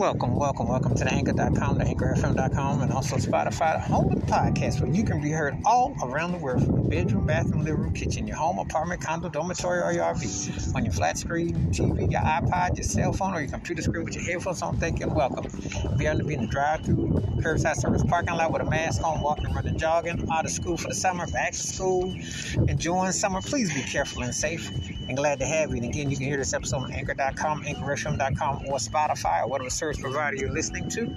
Welcome, welcome, welcome to the anchor.com, the anchorfm.com, and also Spotify, the home of the podcast, where you can be heard all around the world from your bedroom, bathroom, living room, kitchen, your home, apartment, condo, dormitory, or your RV. On your flat screen, TV, your iPod, your cell phone, or your computer screen with your headphones on, thank you and welcome. If you're to be in the drive through curbside service parking lot with a mask on, walking, running, jogging, out of school for the summer, back to school, enjoying summer, please be careful and safe. And glad to have you. And again, you can hear this episode on anchor.com, anchorfm.com, or Spotify, or whatever service provider you're listening to.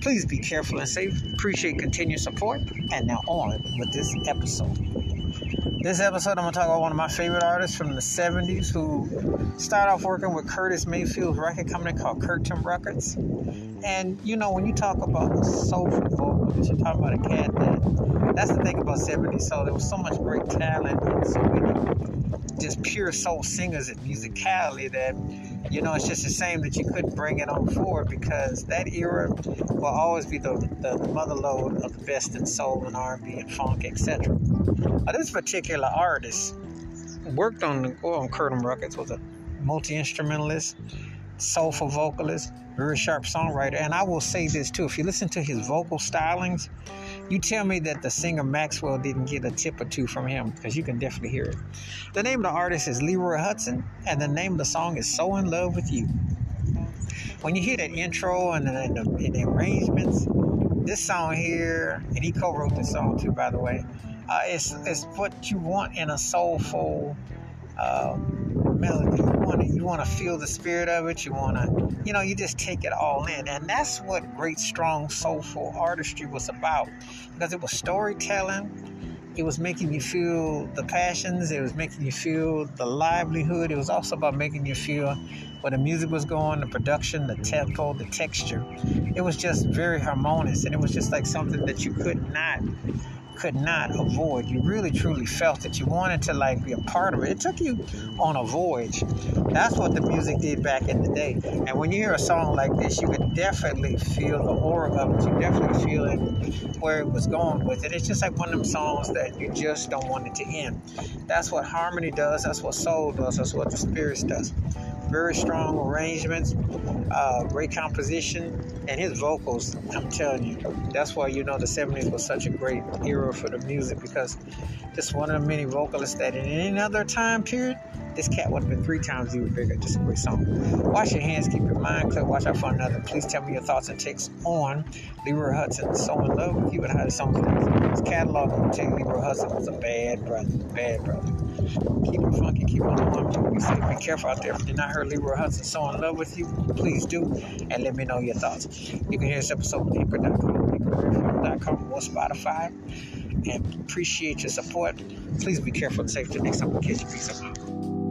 Please be careful and safe. Appreciate continued support. And now on with this episode. This episode, I'm going to talk about one of my favorite artists from the 70s who started off working with Curtis Mayfield's record company called Curtom Records. And, you know, when you talk about the soulful vocals, you're talking about a cat that, that's the thing about 70s soul. There was so much great talent and so many just pure soul singers and musicality that you know, it's just a shame that you couldn't bring it on forward because that era will always be the, the, the mother lode of the best in soul and R&B and funk, etc. This particular artist worked on on Curtom Records was a multi instrumentalist, soulful vocalist, very sharp songwriter, and I will say this too: if you listen to his vocal stylings, you tell me that the singer Maxwell didn't get a tip or two from him because you can definitely hear it. The name of the artist is Leroy Hutson, and the name of the song is So in Love with You. When you hear that intro and the, and the, and the arrangements, this song here, and he co wrote this song too, by the way, uh, it's, it's what you want in a soulful. Uh, melody. Want to feel the spirit of it. You want to you know you just take it all in, and that's what great strong soulful artistry was about because it was storytelling. It was making you feel the passions. It was making you feel the livelihood. It was also about making you feel where the music was going, the production, the tempo, the texture. It was just very harmonious, and it was just like something that you could not could not avoid. You really truly felt that you wanted to like be a part of it. It took you on a voyage. That's what the music did back in the day. And when you hear a song like this, you could definitely feel the aura of it. You definitely feel it where it was going with it. It's just like one of them songs that you just don't want it to end. That's what harmony does. That's what soul does. That's what the spirits does very strong arrangements, uh, great composition, and his vocals. I'm telling you, that's why you know the 70s was such a great era for the music because just one of the many vocalists that in any other time period this cat would have been three times even bigger. Just a great song. Wash your hands, keep your mind clear, watch out for another. Please tell me your thoughts and takes on Leroy Hutson. So in love with you and how the song His catalog, I'm tell you, Leroy Hutson was a bad brother. Bad brother. Keep it funky, the. Be careful out there. If you did not heard Leroy Hutson so in love with you, please do and let me know your thoughts. You can hear this episode on anchor.com, anchor.com, or Spotify. And appreciate your support. Please be careful and safe till next time. we catch you. Peace out.